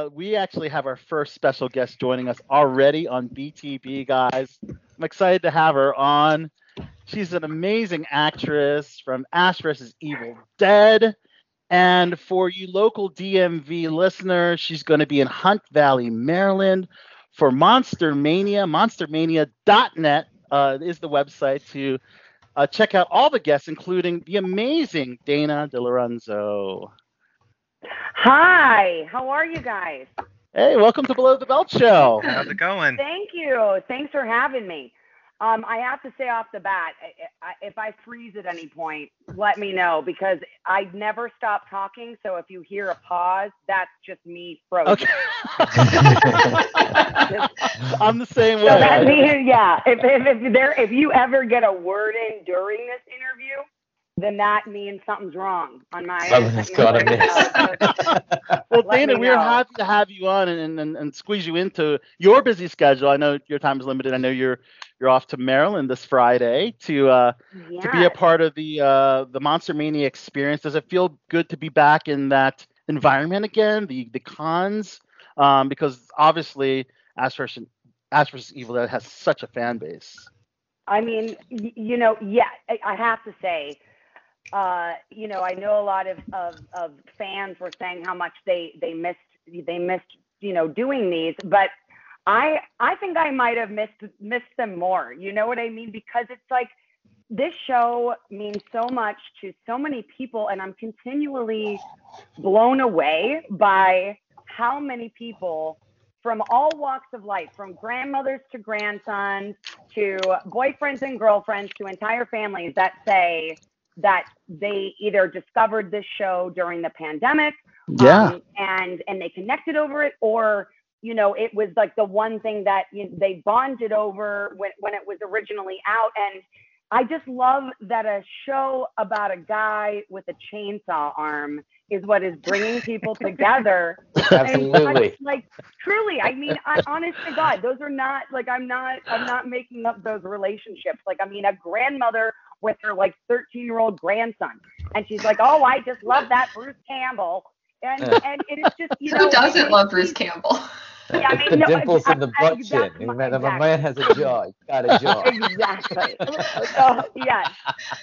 Uh, we actually have our first special guest joining us already on BTB, guys. I'm excited to have her on. She's an amazing actress from Ash vs. Evil Dead. And for you local DMV listeners, she's going to be in Hunt Valley, Maryland for Monster Mania. MonsterMania.net uh, is the website to uh, check out all the guests, including the amazing Dana DeLorenzo. Hi, how are you guys? Hey, welcome to Below the Belt Show. How's it going? Thank you. Thanks for having me. Um, I have to say off the bat, if I freeze at any point, let me know because I never stop talking. So if you hear a pause, that's just me frozen. Okay. I'm the same way. So that means, yeah. If, if, if there, if you ever get a word in during this interview, then that means something's wrong on my Something's got to miss. well, Dana, we're happy to have you on and, and, and squeeze you into your busy schedule. I know your time is limited. I know you're you're off to Maryland this Friday to uh, yes. to be a part of the uh, the Monster Mania experience. Does it feel good to be back in that environment again? The the cons, um, because obviously Ash vs. Ash vs. Evil Dead has such a fan base. I mean, you know, yeah, I have to say uh, you know, I know a lot of, of, of fans were saying how much they, they missed, they missed, you know, doing these, but I, I think I might have missed, missed them more. You know what I mean? Because it's like, this show means so much to so many people and I'm continually blown away by how many people from all walks of life, from grandmothers to grandsons to boyfriends and girlfriends to entire families that say, that they either discovered this show during the pandemic yeah. um, and and they connected over it or you know it was like the one thing that you know, they bonded over when, when it was originally out. And i just love that a show about a guy with a chainsaw arm is what is bringing people together. Absolutely. Like truly i mean I, honest to god those are not like i'm not i'm not making up those relationships. Like i mean a grandmother with her like 13 year old grandson. And she's like, oh, I just love that Bruce Campbell. And, and it is just, you know. Who doesn't love Bruce Campbell? Yeah, I mean, the no, dimples in the butt chin. My, exactly. my man has a jaw. He's got a jaw. exactly. so, yes.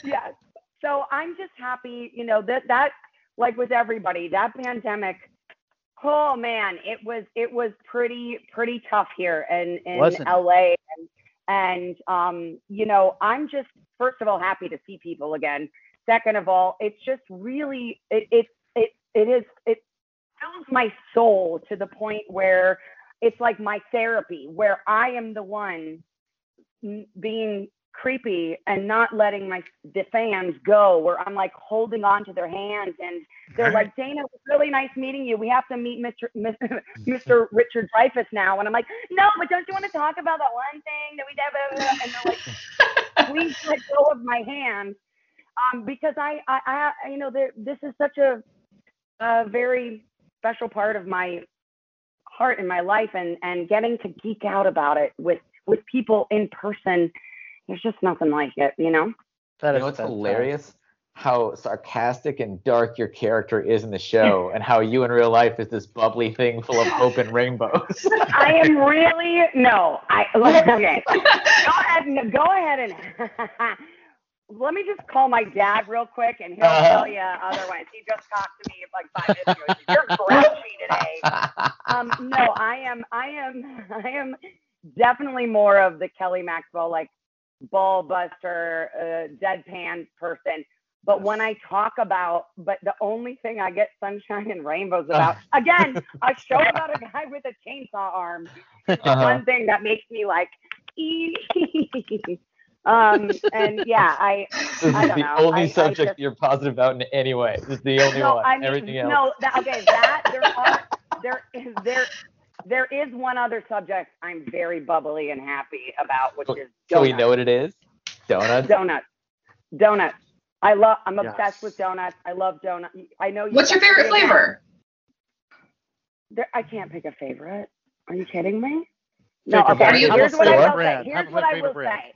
Yes. So I'm just happy, you know, that, that, like with everybody, that pandemic, oh man, it was, it was pretty, pretty tough here in, in LA. And, um, you know, I'm just, first of all, happy to see people again. Second of all, it's just really it it it, it is it fills my soul to the point where it's like my therapy, where I am the one being creepy and not letting my the fans go where I'm like holding on to their hands and they're right. like Dana it was really nice meeting you we have to meet Mr. Mr. Mr. Richard Dreyfuss now and I'm like no but don't you want to talk about that one thing that we did and they're like please let go of my hand um, because I, I, I, you know, this is such a, a very special part of my heart and my life, and and getting to geek out about it with with people in person. There's just nothing like it, you know. That you know what's hilarious? How sarcastic and dark your character is in the show, and how you in real life is this bubbly thing full of hope and rainbows. I am really no. I okay. go ahead. and Go ahead and let me just call my dad real quick, and he'll uh, tell you otherwise. He just talked to me like five minutes ago. You're grouchy today. Um, no, I am. I am. I am definitely more of the Kelly Maxwell like ball buster, uh, deadpan person. But when I talk about, but the only thing I get sunshine and rainbows about, again, a show about a guy with a chainsaw arm. Uh-huh. One thing that makes me like, um, and yeah, I. This is I the know. only I, subject I just, you're positive about in any way. This is the only no, one. I mean, Everything else. No, that, okay, that there are there is there there is one other subject I'm very bubbly and happy about, which is donuts. So we know what it is. Donuts. Donuts. Donuts. I love. I'm obsessed yes. with donuts. I love donuts. I know. You What's your favorite flavor? There, I can't pick a favorite. Are you kidding me? No. Okay. Here's what I will say. Here's what I will say.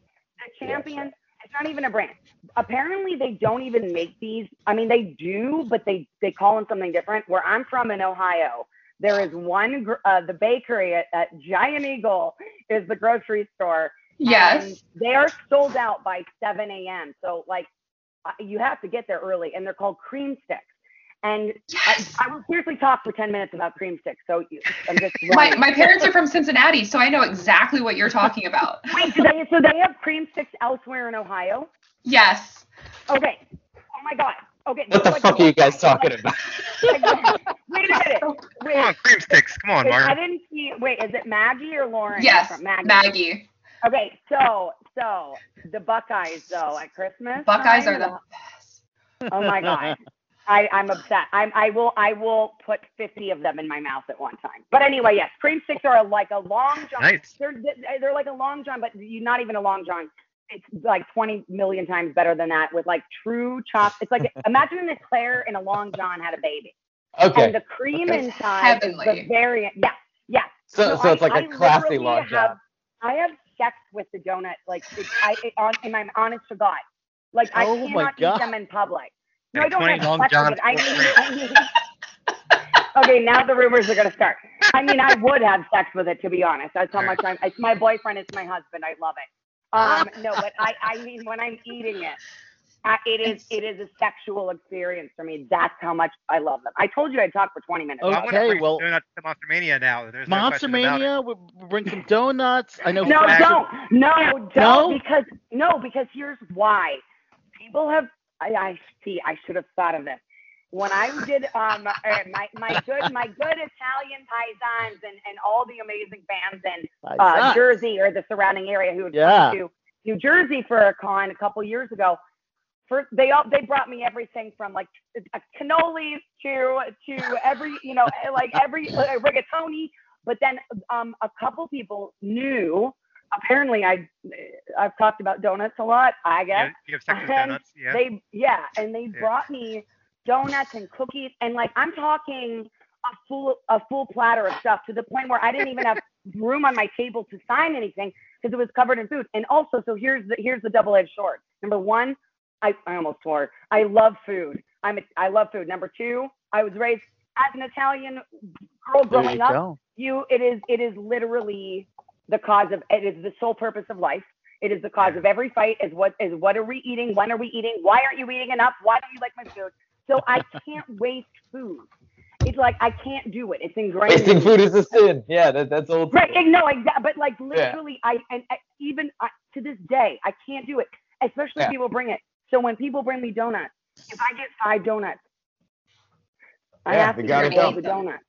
The champion. It's not even a brand. Apparently, they don't even make these. I mean, they do, but they they call them something different. Where I'm from in Ohio, There is one, uh, the bakery at, at Giant Eagle is the grocery store. Yes. they are sold out by 7 a.m. So like, uh, you have to get there early, and they're called cream sticks. And I, Yes. I will seriously talk for 10 minutes about cream sticks. So you- I'm just My, my parents are from Cincinnati, so I know exactly what you're talking about. Wait, do they, so they have cream sticks elsewhere in Ohio? Yes. Okay. Oh my God. Okay. What the like, fuck are you guys like- talking about? like, wait a minute. Wait. Come on, cream sticks. Come on, Wait, I didn't see. Wait, is it Maggie or Lauren? Yes. Maggie. Maggie. Okay, so so the Buckeyes though at Christmas. Buckeyes time, are the best. Oh my god. I, I'm upset. I'm, I will I will put 50 of them in my mouth at one time. But anyway, yes, cream sticks are like a long john. Nice. They're they're like a long john, but you not even a long john. It's like 20 million times better than that with like true chop. It's like imagine if Claire in a long john had a baby, Okay. and the cream Okay. inside is the Heavenly. variant. Yes, yes. So, No, so it's I- like a I classy literally long have- I have sex with the donut, like it, I, it, on, and I'm honest to God, like I Oh cannot God. eat them in public. No, And I don't have Long sex with it. I mean. I mean, okay, now the rumors are gonna start. I mean, I would have sex with it to be honest. That's how much I'm. It's my boyfriend. It's my husband. I love it. Um, no, but I, I mean, when I'm eating it, I, it is, it is a sexual experience for me. That's how much I love them. I told you I'd talk for 20 minutes. Well, I want to Okay, bring well- donuts to Monster Mania now. There's Monster question about it. Mania, we we bring some donuts. I know. No, Fraser- don't. No, don't. No? Because no, because here's why. People have. I, I see. I should have thought of this. When I did um uh, my my good my good Italian paisans and and all the amazing bands in uh, Paisan. Jersey or the surrounding area who had Yeah. come to New Jersey for a con a couple years ago. First, they all they brought me everything from like cannolis to to every you know like every uh, rigatoni. But then um, a couple people knew. Apparently, I I've talked about donuts a lot. I You, guess you have sex with donuts? Yeah. they yeah, and they Yeah. brought me donuts and cookies and like I'm talking a full a full platter of stuff to the point where I didn't even have room on my table to sign anything because it was covered in food. And also, so here's the here's the double-edged sword. Number one, I, I almost swore. I love food. I'm a, I love food. Number two, I was raised as an Italian girl growing you up go. you it is it is literally the cause of it is the sole purpose of life it is the cause of every fight is what is what are we eating when are we eating why aren't you eating enough why don't you like my food so i can't waste food it's like i can't do it it's ingrained in Wasting food is a sin. Yeah, that, that's old. right no exactly but like literally i and I, even I, to this day i can't do it especially Yeah. if people bring it so when people bring me donuts if i get five donuts i Yeah, have to get go. of donuts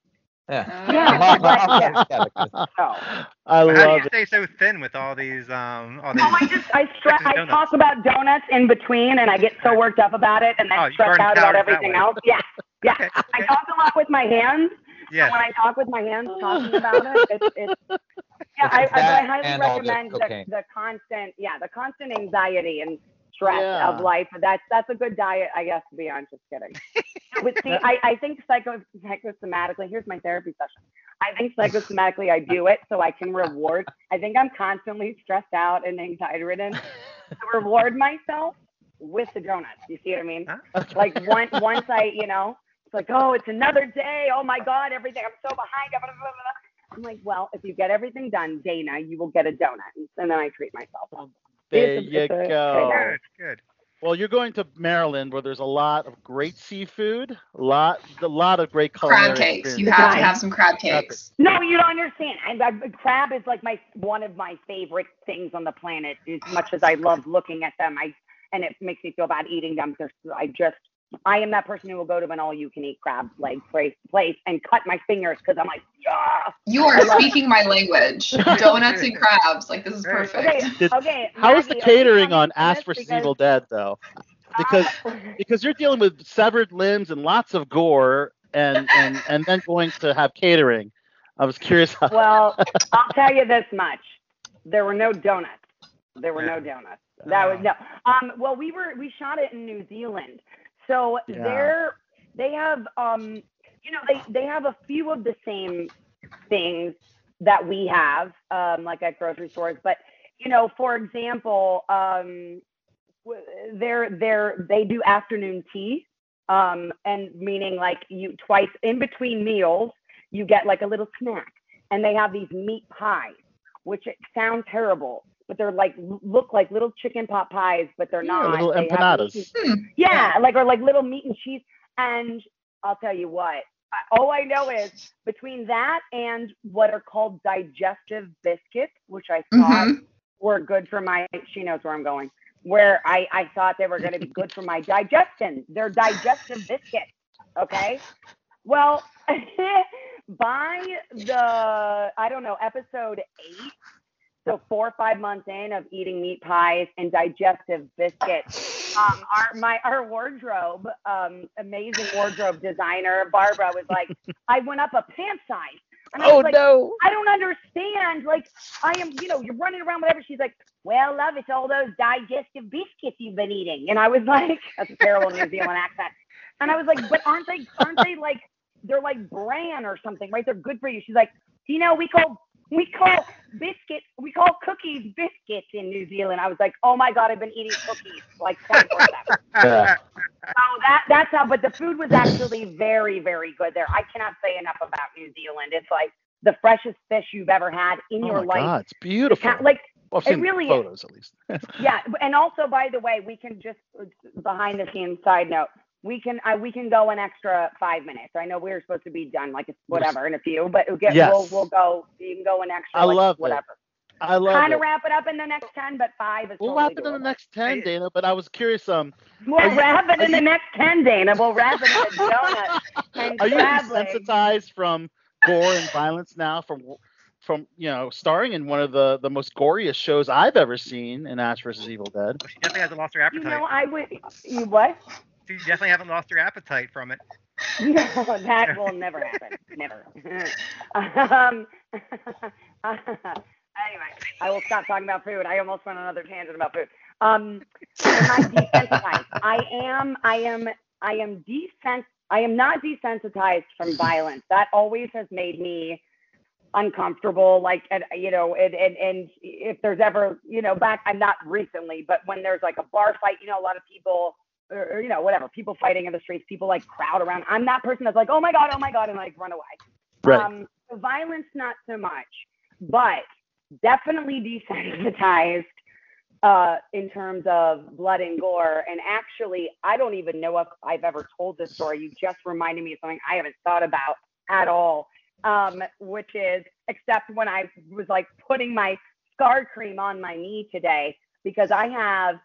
Yeah. Yeah, Mom- but mom- yeah. yeah, because- so I But how do love you it. stay so thin with all these um all these Oh, I just I stress I donuts. talk about donuts in between, and I get so worked up about it, and then Oh, you stress out about everything else. Yeah, yeah. Okay, I talk a lot with my hands. Yes. When I talk with my hands, talking about it, it's, it's yeah. I, I, I highly and all the recommend the, the constant yeah the constant anxiety and stress Yeah. of life. That's that's a good diet, I guess. To be honest, just kidding. but see, I, I think psycho psychosomatically. Here's my therapy session. I think psychosomatically I do it so I can reward. I think I'm constantly stressed out and anxiety ridden to reward myself with the donuts. You see what I mean? Ah. Huh? Like once once I, you know, it's like, oh, it's another day. Oh my God, everything. I'm so behind. Blah, blah, blah, blah. I'm like, well, if you get everything done, Dana, you will get a donut. And then I treat myself. There It's you it's a- go. Good, good. Well, you're going to Maryland, where there's a lot of great seafood, a lot, a lot of great culinary Crab cakes. You experience. have to have some crab cakes. No, you don't understand. And I, crab is like my one of my favorite things on the planet. As much as I love looking at them, I and it makes me feel bad eating them. They're, I just I am that person who will go to an all-you-can-eat crab leg place, place and cut my fingers because I'm like, yeah. You are speaking my language. Donuts and crabs. Like this is perfect. Okay, Did- okay. How is the Maggie, are you catering coming on Ask Ash this vs. because- Evil Dead though? Because because you're dealing with severed limbs and lots of gore, and and and then going to have catering. I was curious. How, Well, I'll tell you this much: there were no donuts. There were no donuts. That was Oh. no. Um. Well, we were we shot it in New Zealand, so Yeah. they're they have um you know they they have a few of the same things that we have um like at grocery stores, but you know for example um they're they're they do afternoon tea um and meaning like you twice in between meals you get like a little snack, and they have these meat pies, which it sound terrible, but they're like look like little chicken pot pies, but they're Yeah, not. little They empanadas. meat and- yeah, like or like little meat and cheese. And I'll tell you what, I- all I know is between that and what are called digestive biscuits, which I thought Mhm. were good for my. She knows where I'm going. Where I I thought they were going to be good for my digestion. They're digestive biscuits. Okay. Well, by the I don't know episode eight, so four or five months in of eating meat pies and digestive biscuits, um, our my our wardrobe, um, amazing wardrobe designer Barbara was like, I went up a pant size. And I was like, no. I don't understand. Like, I am, you know, you're running around, whatever. She's like, well, love, it's all those digestive biscuits you've been eating. And I was like, that's a terrible New Zealand accent. And I was like, but aren't they, aren't they like, they're like bran or something, right? They're good for you. She's like, do you know, we call, we call biscuits, we call cookies biscuits in New Zealand. I was like, oh my God, I've been eating cookies like 24 7. Yeah. So that that's how. But the food was actually very very good there. I cannot say enough about New Zealand. It's like the freshest fish you've ever had in Oh your my life. God, it's beautiful. ca- Like well, I've it really is. photos at least. yeah, and also by the way, we can just uh, behind the scenes side note. We can uh, we can go an extra five minutes. I know we were supposed to be done like it's whatever in a few, but we'll get Yes. we'll we'll go. You can go an extra. I like, love it. whatever. I love Kind it. of wrap it up in the next ten, but five is. We'll totally wrap it in the next ten, Dana. But I was curious. Um, We'll Are you- wrap it are in the you- next ten, Dana. We'll wrap it in a donut. And are you crab legs. desensitized from gore and violence now? From from you know starring in one of the the most goriest shows I've ever seen in Ash vs Evil Dead. She definitely hasn't lost her appetite. You appetite. know, I would. You what? She definitely haven't lost her appetite from it. No, that will never happen. Never. um, anyway, I will stop talking about food. I almost went on another tangent about food. Um, am I desensitized? I am. I am. I am desens. I am not desensitized from violence. That always has made me uncomfortable. Like, and, you know, and, and and if there's ever, you know, back, I'm not recently, but when there's like a bar fight, you know, a lot of people or, or, you know, whatever, people fighting in the streets, people like crowd around. I'm that person that's like, oh my God, oh my God, and like run away. Right. Um, so violence, not so much, but definitely desensitized uh, in terms of blood and gore. And actually, I don't even know if I've ever told this story. You just reminded me of something I haven't thought about at all, um, which is, except when I was like putting my scar cream on my knee today, because I have,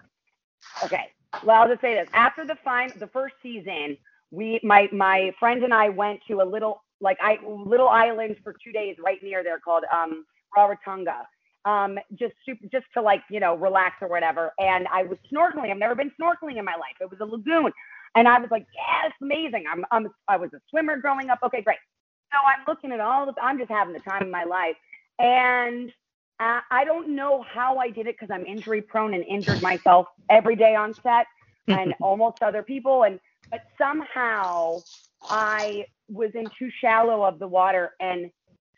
okay, well, I'll just say this. After the fine, the first season, we, my, my friend and I went to a little, like I, little island for two days right near there called, um, Rarotonga um, just super, just to like, you know, relax or whatever. And I was snorkeling. I've never been snorkeling in my life. It was a lagoon. And I was like, yeah, it's amazing. I'm, I'm, I was a swimmer growing up. Okay, great. So I'm looking at all the, I'm just having the time of my life. And I don't know how I did it because I'm injury prone and injured myself every day on set and almost other people. And, but somehow I was in too shallow of the water and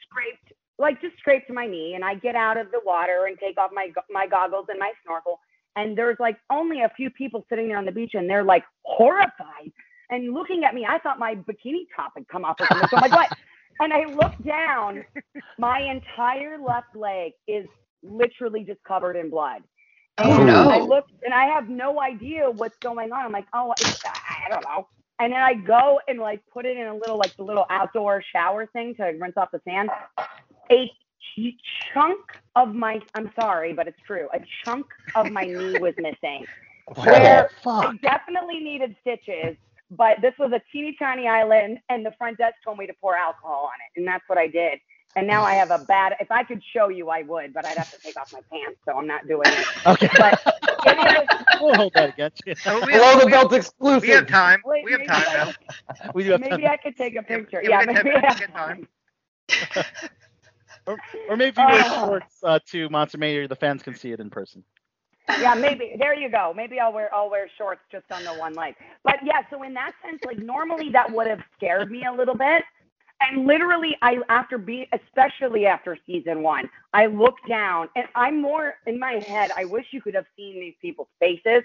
scraped like just scraped my knee and I get out of the water and take off my my goggles and my snorkel and there's like only a few people sitting there on the beach and they're like horrified and looking at me. I thought my bikini top had come off or something. So I'm like, what? And I look down, my entire left leg is literally just covered in blood. Oh, And no. I look and I have no idea what's going on. I'm like, oh, I don't know. And then I go and like put it in a little like the little outdoor shower thing to rinse off the sand. A ch- chunk of my I'm sorry, but it's true. A chunk of my knee was missing. Where fuck. I definitely needed stitches, but this was a teeny tiny island, and the front desk told me to pour alcohol on it, and that's what I did. And now I have a bad. If I could show you, I would, but I'd have to take off my pants, so I'm not doing it. Okay. But it was, we'll hold that against you. We, Below have, the we, belt we exclusive. have time. wait, we have time I now. We do have Maybe time. I could take a picture. yeah, Yeah, we got 10 maybe I have time. time. Or, or maybe if you wear Oh. shorts uh, to Monster Mania, the fans can see it in person. Yeah, maybe there you go. Maybe I'll wear I'll wear shorts just on the one leg. But yeah, so in that sense, like normally that would have scared me a little bit. And literally, I after be especially after season one, I look down and I'm more in my head. I wish you could have seen these people's faces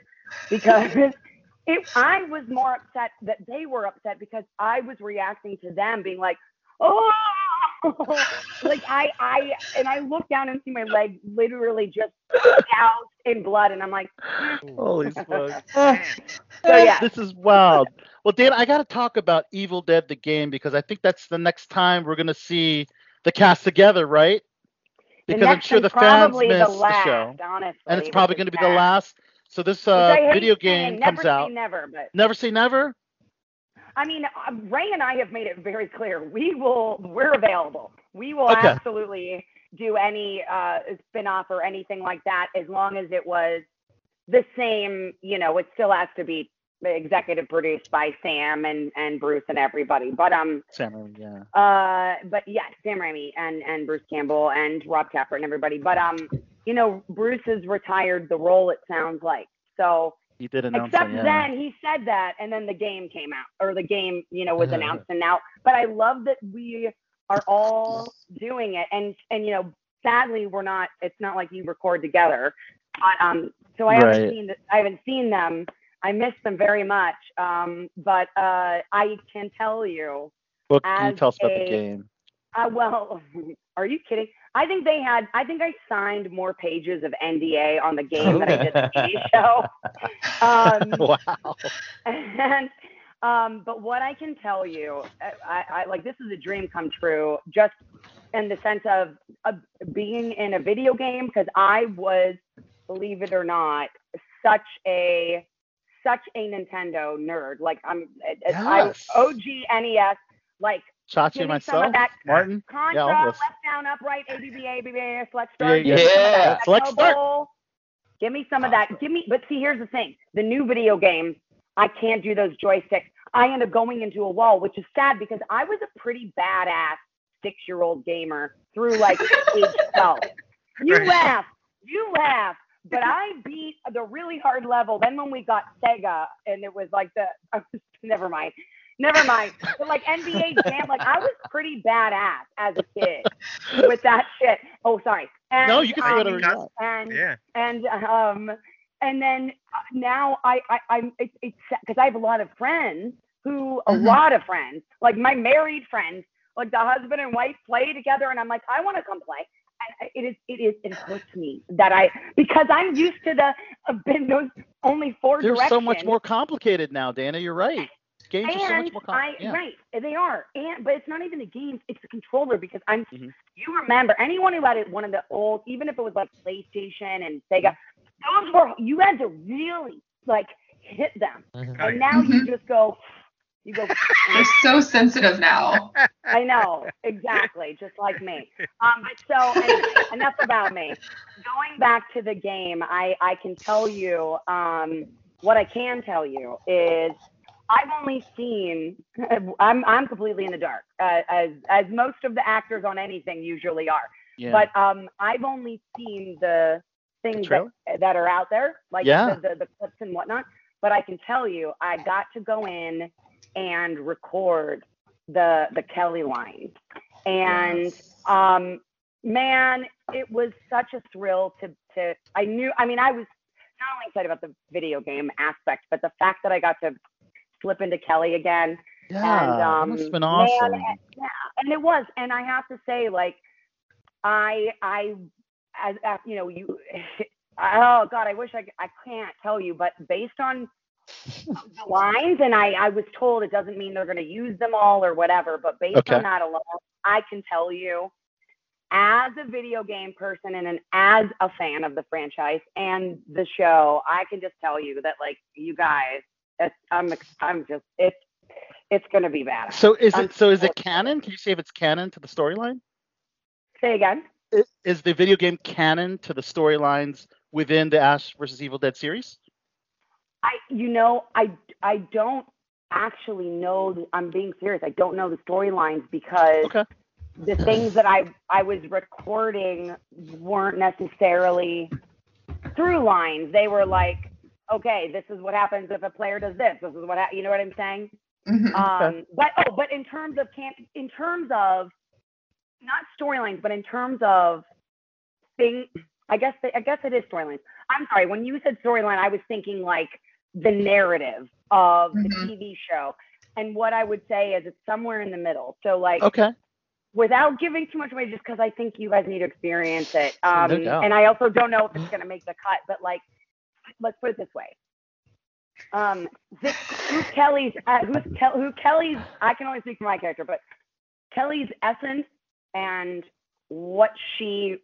because it. I was more upset that they were upset because I was reacting to them being like, oh, like I, I, and I look down and see my leg literally just out in blood, and I'm like, Holy smokes. so yeah, This is wild. Well, Dan, I got to talk about Evil Dead the game because I think that's the next time we're going to see the cast together, right? Because I'm sure the fans probably missed the the, show, honestly, and it's probably going to be the last. So this uh, I hate video saying, game never comes say out. Never, but Never say never. I mean, uh, Ray and I have made it very clear. We will, we're available. We will Okay. absolutely do any uh, spin-off or anything like that as long as it was the same, you know, it still has to be executive produced by Sam and, and Bruce and everybody. But um Sam Raimi, yeah. uh but yeah, Sam Raimi and, and Bruce Campbell and Rob Tapert and everybody. But um, you know, Bruce has retired the role it sounds like. So He did announce Except it, yeah. then he said that, and then the game came out, or the game, you know, was announced. And now, but I love that we are all doing it, and and you know, sadly, we're not. It's not like you record together, but um, so I haven't Right. seen the, I haven't seen them. I miss them very much. Um, but uh, I can tell you, What can you tell us about a- the game? Uh, well, are you kidding? I think they had. I think I signed more pages of NDA on the game than I did the TV show. Um, wow. and um, but what I can tell you, I, I like this is a dream come true, just in the sense of, of being in a video game because I was, believe it or not, such a such a Nintendo nerd. Like I'm, Yes. I OG NES, like Chachi give and me some of myself, Martin. Contra, of left down, upright, ABB, ABB, select Yeah, start. yeah. give me some of that Yeah. Tecmo start. Bowl. Give me some of that. Give me, but see, here's the thing: the new video games, I can't do those joysticks. I end up going into a wall, which is sad because I was a pretty badass six-year-old gamer through like age 12. You laugh, you laugh, but I beat the really hard level. Then when we got Sega, and it was like the, never mind. Never mind. But like NBA Jam, like I was pretty badass as a kid with that shit. Oh, sorry. And, No, you can say um, whatever you want. And Yeah. and um and then uh, now I, I I'm it, it's because I have a lot of friends who a Mhm. lot of friends like my married friends like the husband and wife play together and I'm like I want to come play and it is it is it hurts me that I because I'm used to the uh, been those only four They're so much more complicated now, Dana. You're right. Games are so And much more I. Yeah. right, they are. And but it's not even the games; it's the controller because I'm. Mhm. You remember anyone who had it, one of the old, even if it was like PlayStation and Sega, those were you had to really like hit them, Mhm. and now you Mhm. just go, you go. They're so sensitive now. I know exactly, just like me. Um, but so anyway, enough about me. Going back to the game, I I can tell you um, what I can tell you is I've only seen. I'm I'm completely in the dark, uh, as as most of the actors on anything usually are. yeah. But um, I've only seen the things that, that are out there, like Yeah. the, the the clips and whatnot. But I can tell you, I got to go in and record the the Kelly line, and Yes. um, man, it was such a thrill to to. I knew. I mean, I was not only excited about the video game aspect, but the fact that I got to slip into Kelly again yeah, and um, must been man, awesome. and- yeah, and it was. And I have to say, like, I, I, as, as you know, you, oh God, I wish I, I can't tell you, but based on the lines, and I, I was told it doesn't mean they're going to use them all or whatever, but based Okay. on that alone, I can tell you, as a video game person and an, as a fan of the franchise and the show, I can just tell you that, like, you guys, it's, I'm, I'm just, it's, it's going to be bad. So is it so is it canon? Can you say if it's canon to the storyline? Say again. I- Is the video game canon to the storylines within the Ash versus Evil Dead series? I, you know, I, I don't actually know. The, I'm being serious. I don't know the storylines because Okay. the things that I, I was recording weren't necessarily through lines. They were like, okay, this is what happens if a player does this. This is what, ha-, you know what I'm saying? Mhm. Um, but oh, but in terms of can in terms of not storylines, but in terms of thing, I guess I guess it is storylines. I'm sorry. When you said storyline, I was thinking like the narrative of the Mhm. TV show, and what I would say is it's somewhere in the middle. So like Okay. without giving too much away, just because I think you guys need to experience it. Um, No and I also don't know if it's gonna make the cut, but like, let's put it this way. Um, Vic, who Kelly's, uh, who's Kel, who Kelly's? I can only speak for my character, but Kelly's essence and what she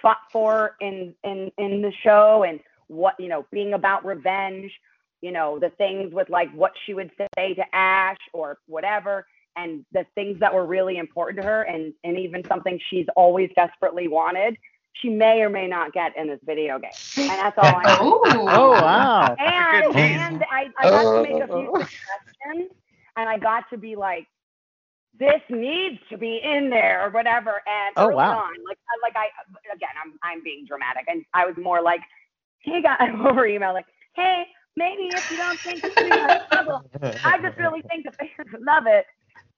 fought for in in in the show, and what you know, being about revenge. You know, the things with like what she would say to Ash or whatever and the things that were really important to her and and even something she's always desperately wanted she may or may not get in this video game and that's all i know Oh. Oh wow. and, and I, I got to make a few suggestions and i got to be like this needs to be in there or whatever and Oh, early wow. on like like i again i'm i'm being dramatic and i was more like hey guys over email like hey maybe if you don't think it's too much trouble I just really think the fans would love it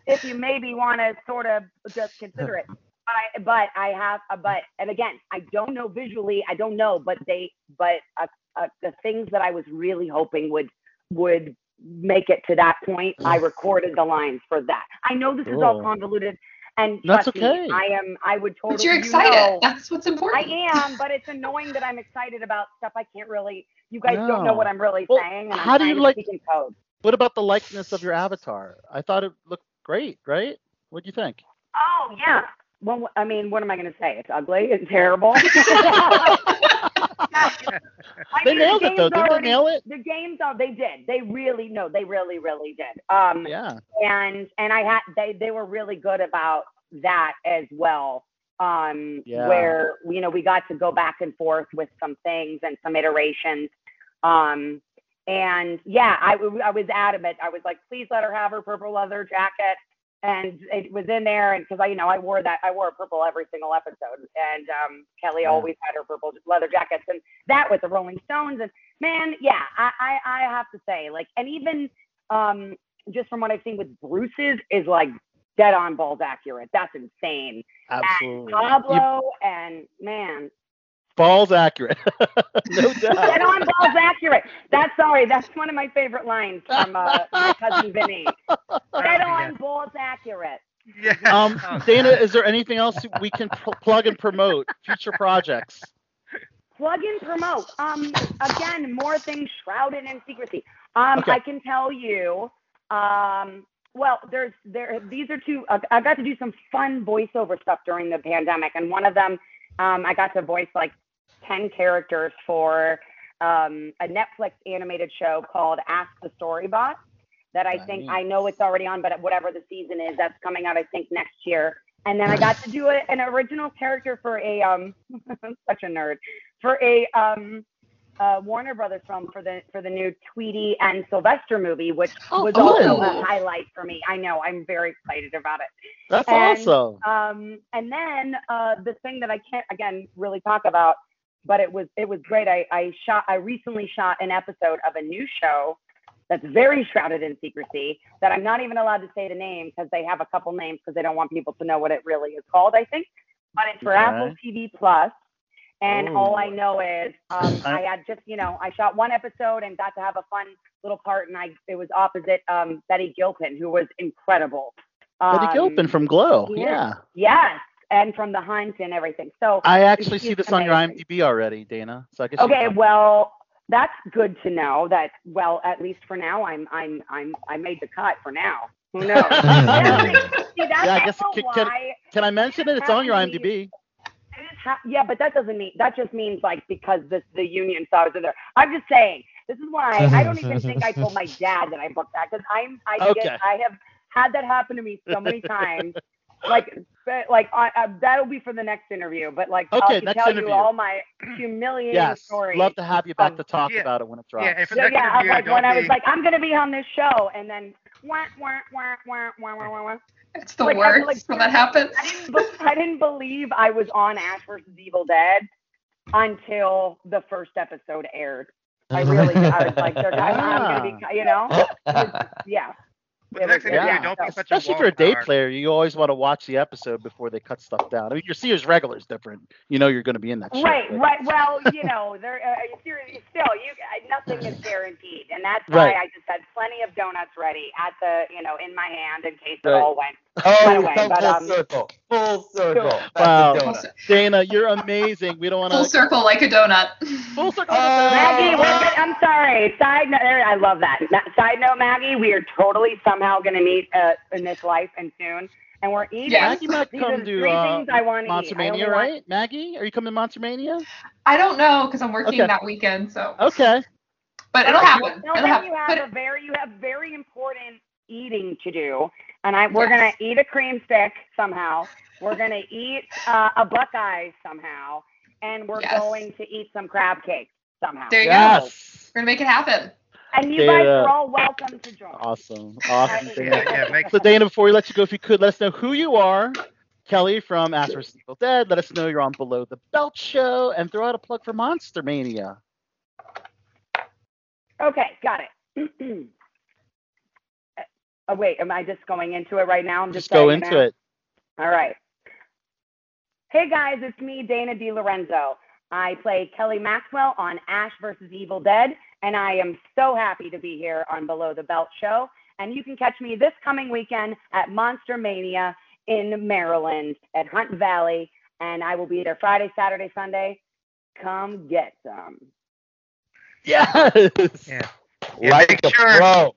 if you maybe want to sort of just consider it. But I, but I have, uh, but and again, I don't know visually. I don't know, but they, but uh, uh, the things that I was really hoping would would make it to that point. I recorded the lines for that. I know this is all convoluted, and That's okay. me, I am. I would totally. But you're you excited. know, That's what's important. I am, but it's annoying that I'm excited about stuff I can't really. You guys don't know what I'm really Well, saying, and how I'm do you like- code. What about the likeness of your avatar? I thought it looked great, right? What do you think? Oh yeah. Well, I mean, what am I going to say? It's ugly. It's terrible. I They mean, nailed the it though. game's Didn't they already- nail it? The games are. They did. They really no. They really, really did. Um, Yeah. and and I had they they were really good about that as well. Um, Yeah. where you know we got to go back and forth with some things and some iterations. Um, and yeah, I, w- I was adamant. I was like, please let her have her purple leather jacket. And it was in there, and because I, you know, I wore that, I wore a purple every single episode, and um, Kelly Yeah. always had her purple leather jackets, and that with the Rolling Stones, and man, yeah, I, I, I have to say, like, and even um, just from what I've seen with Bruce's is like dead on balls accurate. That's insane. Absolutely. Pablo and man, Balls accurate. no dead doubt. on balls accurate. That's sorry. That's one of my favorite lines from uh, my cousin Vinny. Dead on balls accurate. Yeah. Um, Oh, Dana, God. is there anything else we can pl- plug and promote? Future projects. Plug and promote. Um, again, more things shrouded in secrecy. Um, Okay. I can tell you. Um, well, there's there. These are two. Uh, I got to do some fun voiceover stuff during the pandemic, and one of them, um, I got to voice like ten characters for um, a Netflix animated show called Ask the Storybot. That I think. I know it's already on, but whatever the season is, that's coming out I think next year. And then I got to do a, an original character for a um, such a nerd for a um, uh, Warner Brothers film for the for the new Tweety and Sylvester movie, which Oh, was also a highlight for me. I know I'm very excited about it. That's And- awesome. Um, and then uh, the thing that I can't again really talk about, but it was it was great. I, I shot I recently shot an episode of a new show that's very shrouded in secrecy that I'm not even allowed to say the name because they have a couple names because they don't want people to know what it really is called. I think, but it's for Okay. Apple TV Plus. And all I know is um, I- had just, you know, I shot one episode and got to have a fun little part, and I it was opposite um, Betty Gilpin, who was incredible. Betty Um, Gilpin from Glow. yeah. Yeah. Yes, and from the Hunt and everything. So I actually see this on your. IMDb already, Dana. So I guess okay, well, that's good to know. That well, at least for now, I'm I'm I'm I made the cut for now. Who knows? See, that's Yeah, I guess can- can- Can I mention it? It's on your IMDb. ha- yeah, but that doesn't mean that just means like because this the union saw I was in there. I'm just saying this is why I don't even think I told my dad that I booked that because I'm I Okay. get I have had that happen to me so many times. like but, like I, uh, that'll be for the next interview. But like Okay, I'll tell interview. you all my humiliating Yes. stories. Love to have you back Um, to talk yeah. about it when it drops. Yeah, for So, the next yeah, I'm interview, like don't when I was like, I'm gonna be on this show, and then wah, wah, wah, wah, wah, wah, wah, wah. It's the Like, I worst like- when that happens. I didn't, be- I didn't believe I was on Ash versus Evil Dead until the first episode aired. I really, I was like, I'm, I'm gonna be, you know, yeah. But It the next was- interview, yeah. don't be such Especially a if you're a day player, you always want to watch the episode before they cut stuff down. I mean, your series regular is different. You know you're going to be in that. Right, but- right. Well, you know, there. Uh, seriously, still, you uh, nothing is guaranteed, and that's Right. why I just had plenty of donuts ready at the, you know, in my hand in case Right. it all went Oh, by the you way, come but, full um, circle. Full circle. That's Wow. a Full, donut. cir- Dana, you're amazing. We don't want to. full circle like a donut. full circle. Oh. Maggie, we're good. I'm sorry. Side note, I love that. Ma- Side note, Maggie, we are totally somehow going to meet uh, in this life and soon, and we're eating. Yes. Maggie might These come to three uh, things I want to eat. Monster I only Mania, want- right? Maggie, are you coming to Monster Mania? I don't know because I'm working Okay. that weekend, so. Okay. But it'll happen. Tell It'll them happen. you have But a very, you have very important eating to do, and I we're gonna eat a cream stick somehow. We're gonna eat uh, a Buckeye somehow, and we're Yes. going to eat some crab cakes somehow. there you go. Yes. We're gonna make it happen. And you guys are all welcome to join. Awesome. Awesome. Yeah, Dana. Yeah, yeah, So Dana, before we let you go, if you could let us know who you are. Kelly from Ash vs. Evil Dead. Let us know you're on Below the Belt Show and throw out a plug for Monster Mania. Okay, got it. oh, wait, am I just going into it right now? I'm Just just, go into now? it. All right. Hey guys, it's me, Dana DeLorenzo. I play Kelly Maxwell on Ash vs. Evil Dead, and I am so happy to be here on Below the Belt Show. And you can catch me this coming weekend at Monster Mania in Maryland at Hunt Valley, and I will be there Friday, Saturday, Sunday. Come get some. Yes. Yeah. Yeah, like a sure- pro.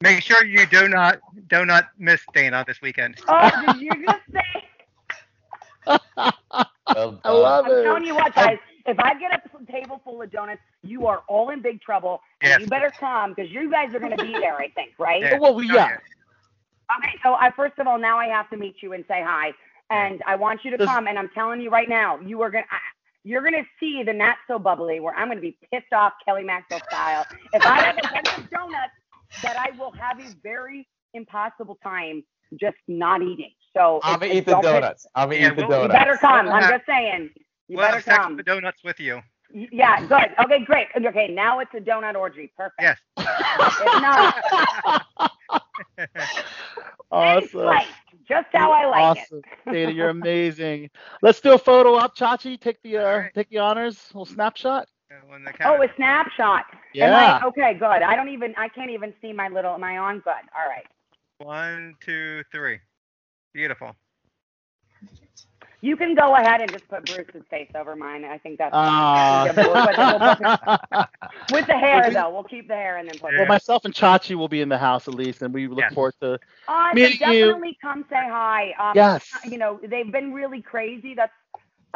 Make sure you do not do not miss Dana this weekend. Oh, did you just say? Well I done. love I'm it. telling you what, guys. If I get a table full of donuts, you are all in big trouble. And Yes. you better come because you guys are going to be there. I think, right? Yeah. Well, we- Oh, yeah. Okay. So I first of all, now I have to meet you and say hi, and I want you to Does- come. And I'm telling you right now, you are gonna. You're gonna see the not so bubbly where I'm gonna be pissed off Kelly Maxwell style. If I have a bunch of donuts, that I will have a very impossible time just not eating. So I'm if- gonna eat the donuts. I'm gonna Yeah, eat the we'll- You donuts. better come. We'll I'm have- just saying. You we'll better have sex come. with the donuts with you. Yeah, good. Okay, great. Okay, now it's a donut orgy. Perfect. Yes. If not, awesome. right. Just how I like it. awesome. Dana, you're amazing. Let's do a photo op, Chachi. Take the uh, All right. take the honors. A little snapshot. When the Oh, a snapshot. Yeah. I, okay, good. I don't even. I can't even see my little. Am I on? Good. All right. one, two, three. Beautiful. You can go ahead and just put Bruce's face over mine. I think that's Ah. Yeah, we'll put- we'll well, with the hair though. We'll keep the hair and then put. Yeah. myself and Chachi will be in the house at least, and we look Yes. forward to. Awesome. meeting you. Definitely come say hi. Um, Yes. You know they've been really crazy. That's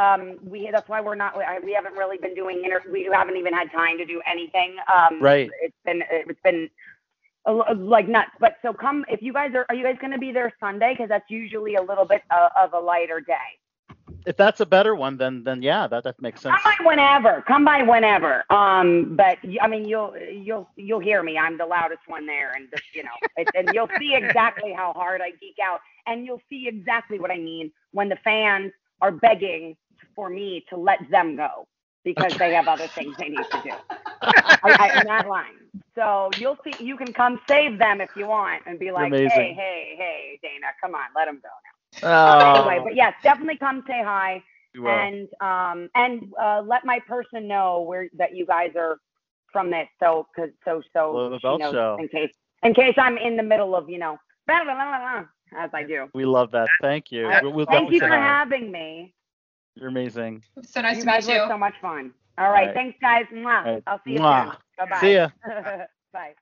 um we that's why we're not we haven't really been doing inter- we haven't even had time to do anything. Um, Right. It's been it's been like nuts. But so come if you guys are are you guys going to be there Sunday because that's usually a little bit uh, of a lighter day. If that's a better one, then then yeah, that that makes sense. Come by whenever. Come by whenever. Um, but I mean, you'll you'll you'll hear me. I'm the loudest one there, and just you know, it, and you'll see exactly how hard I geek out, and you'll see exactly what I mean when the fans are begging for me to let them go because they have other things they need to do. I, I, in that line. So you'll see. You can come save them if you want, and be like, amazing. hey, hey, hey, Dana, come on, let them go now. Oh, Anyway, but yes, definitely come say hi and um and uh let my person know where that you guys are from this so cause so so Below the she Belt knows Show. in case in case i'm in the middle of you know blah, blah, blah, blah, blah, as i do we love that. Thank you. Yeah. We'll, we'll thank you for hi. having me You're amazing. So nice you to meet you. were so much fun all right, right. thanks guys Mwah. right. i'll see you Mwah. soon bye bye See ya. bye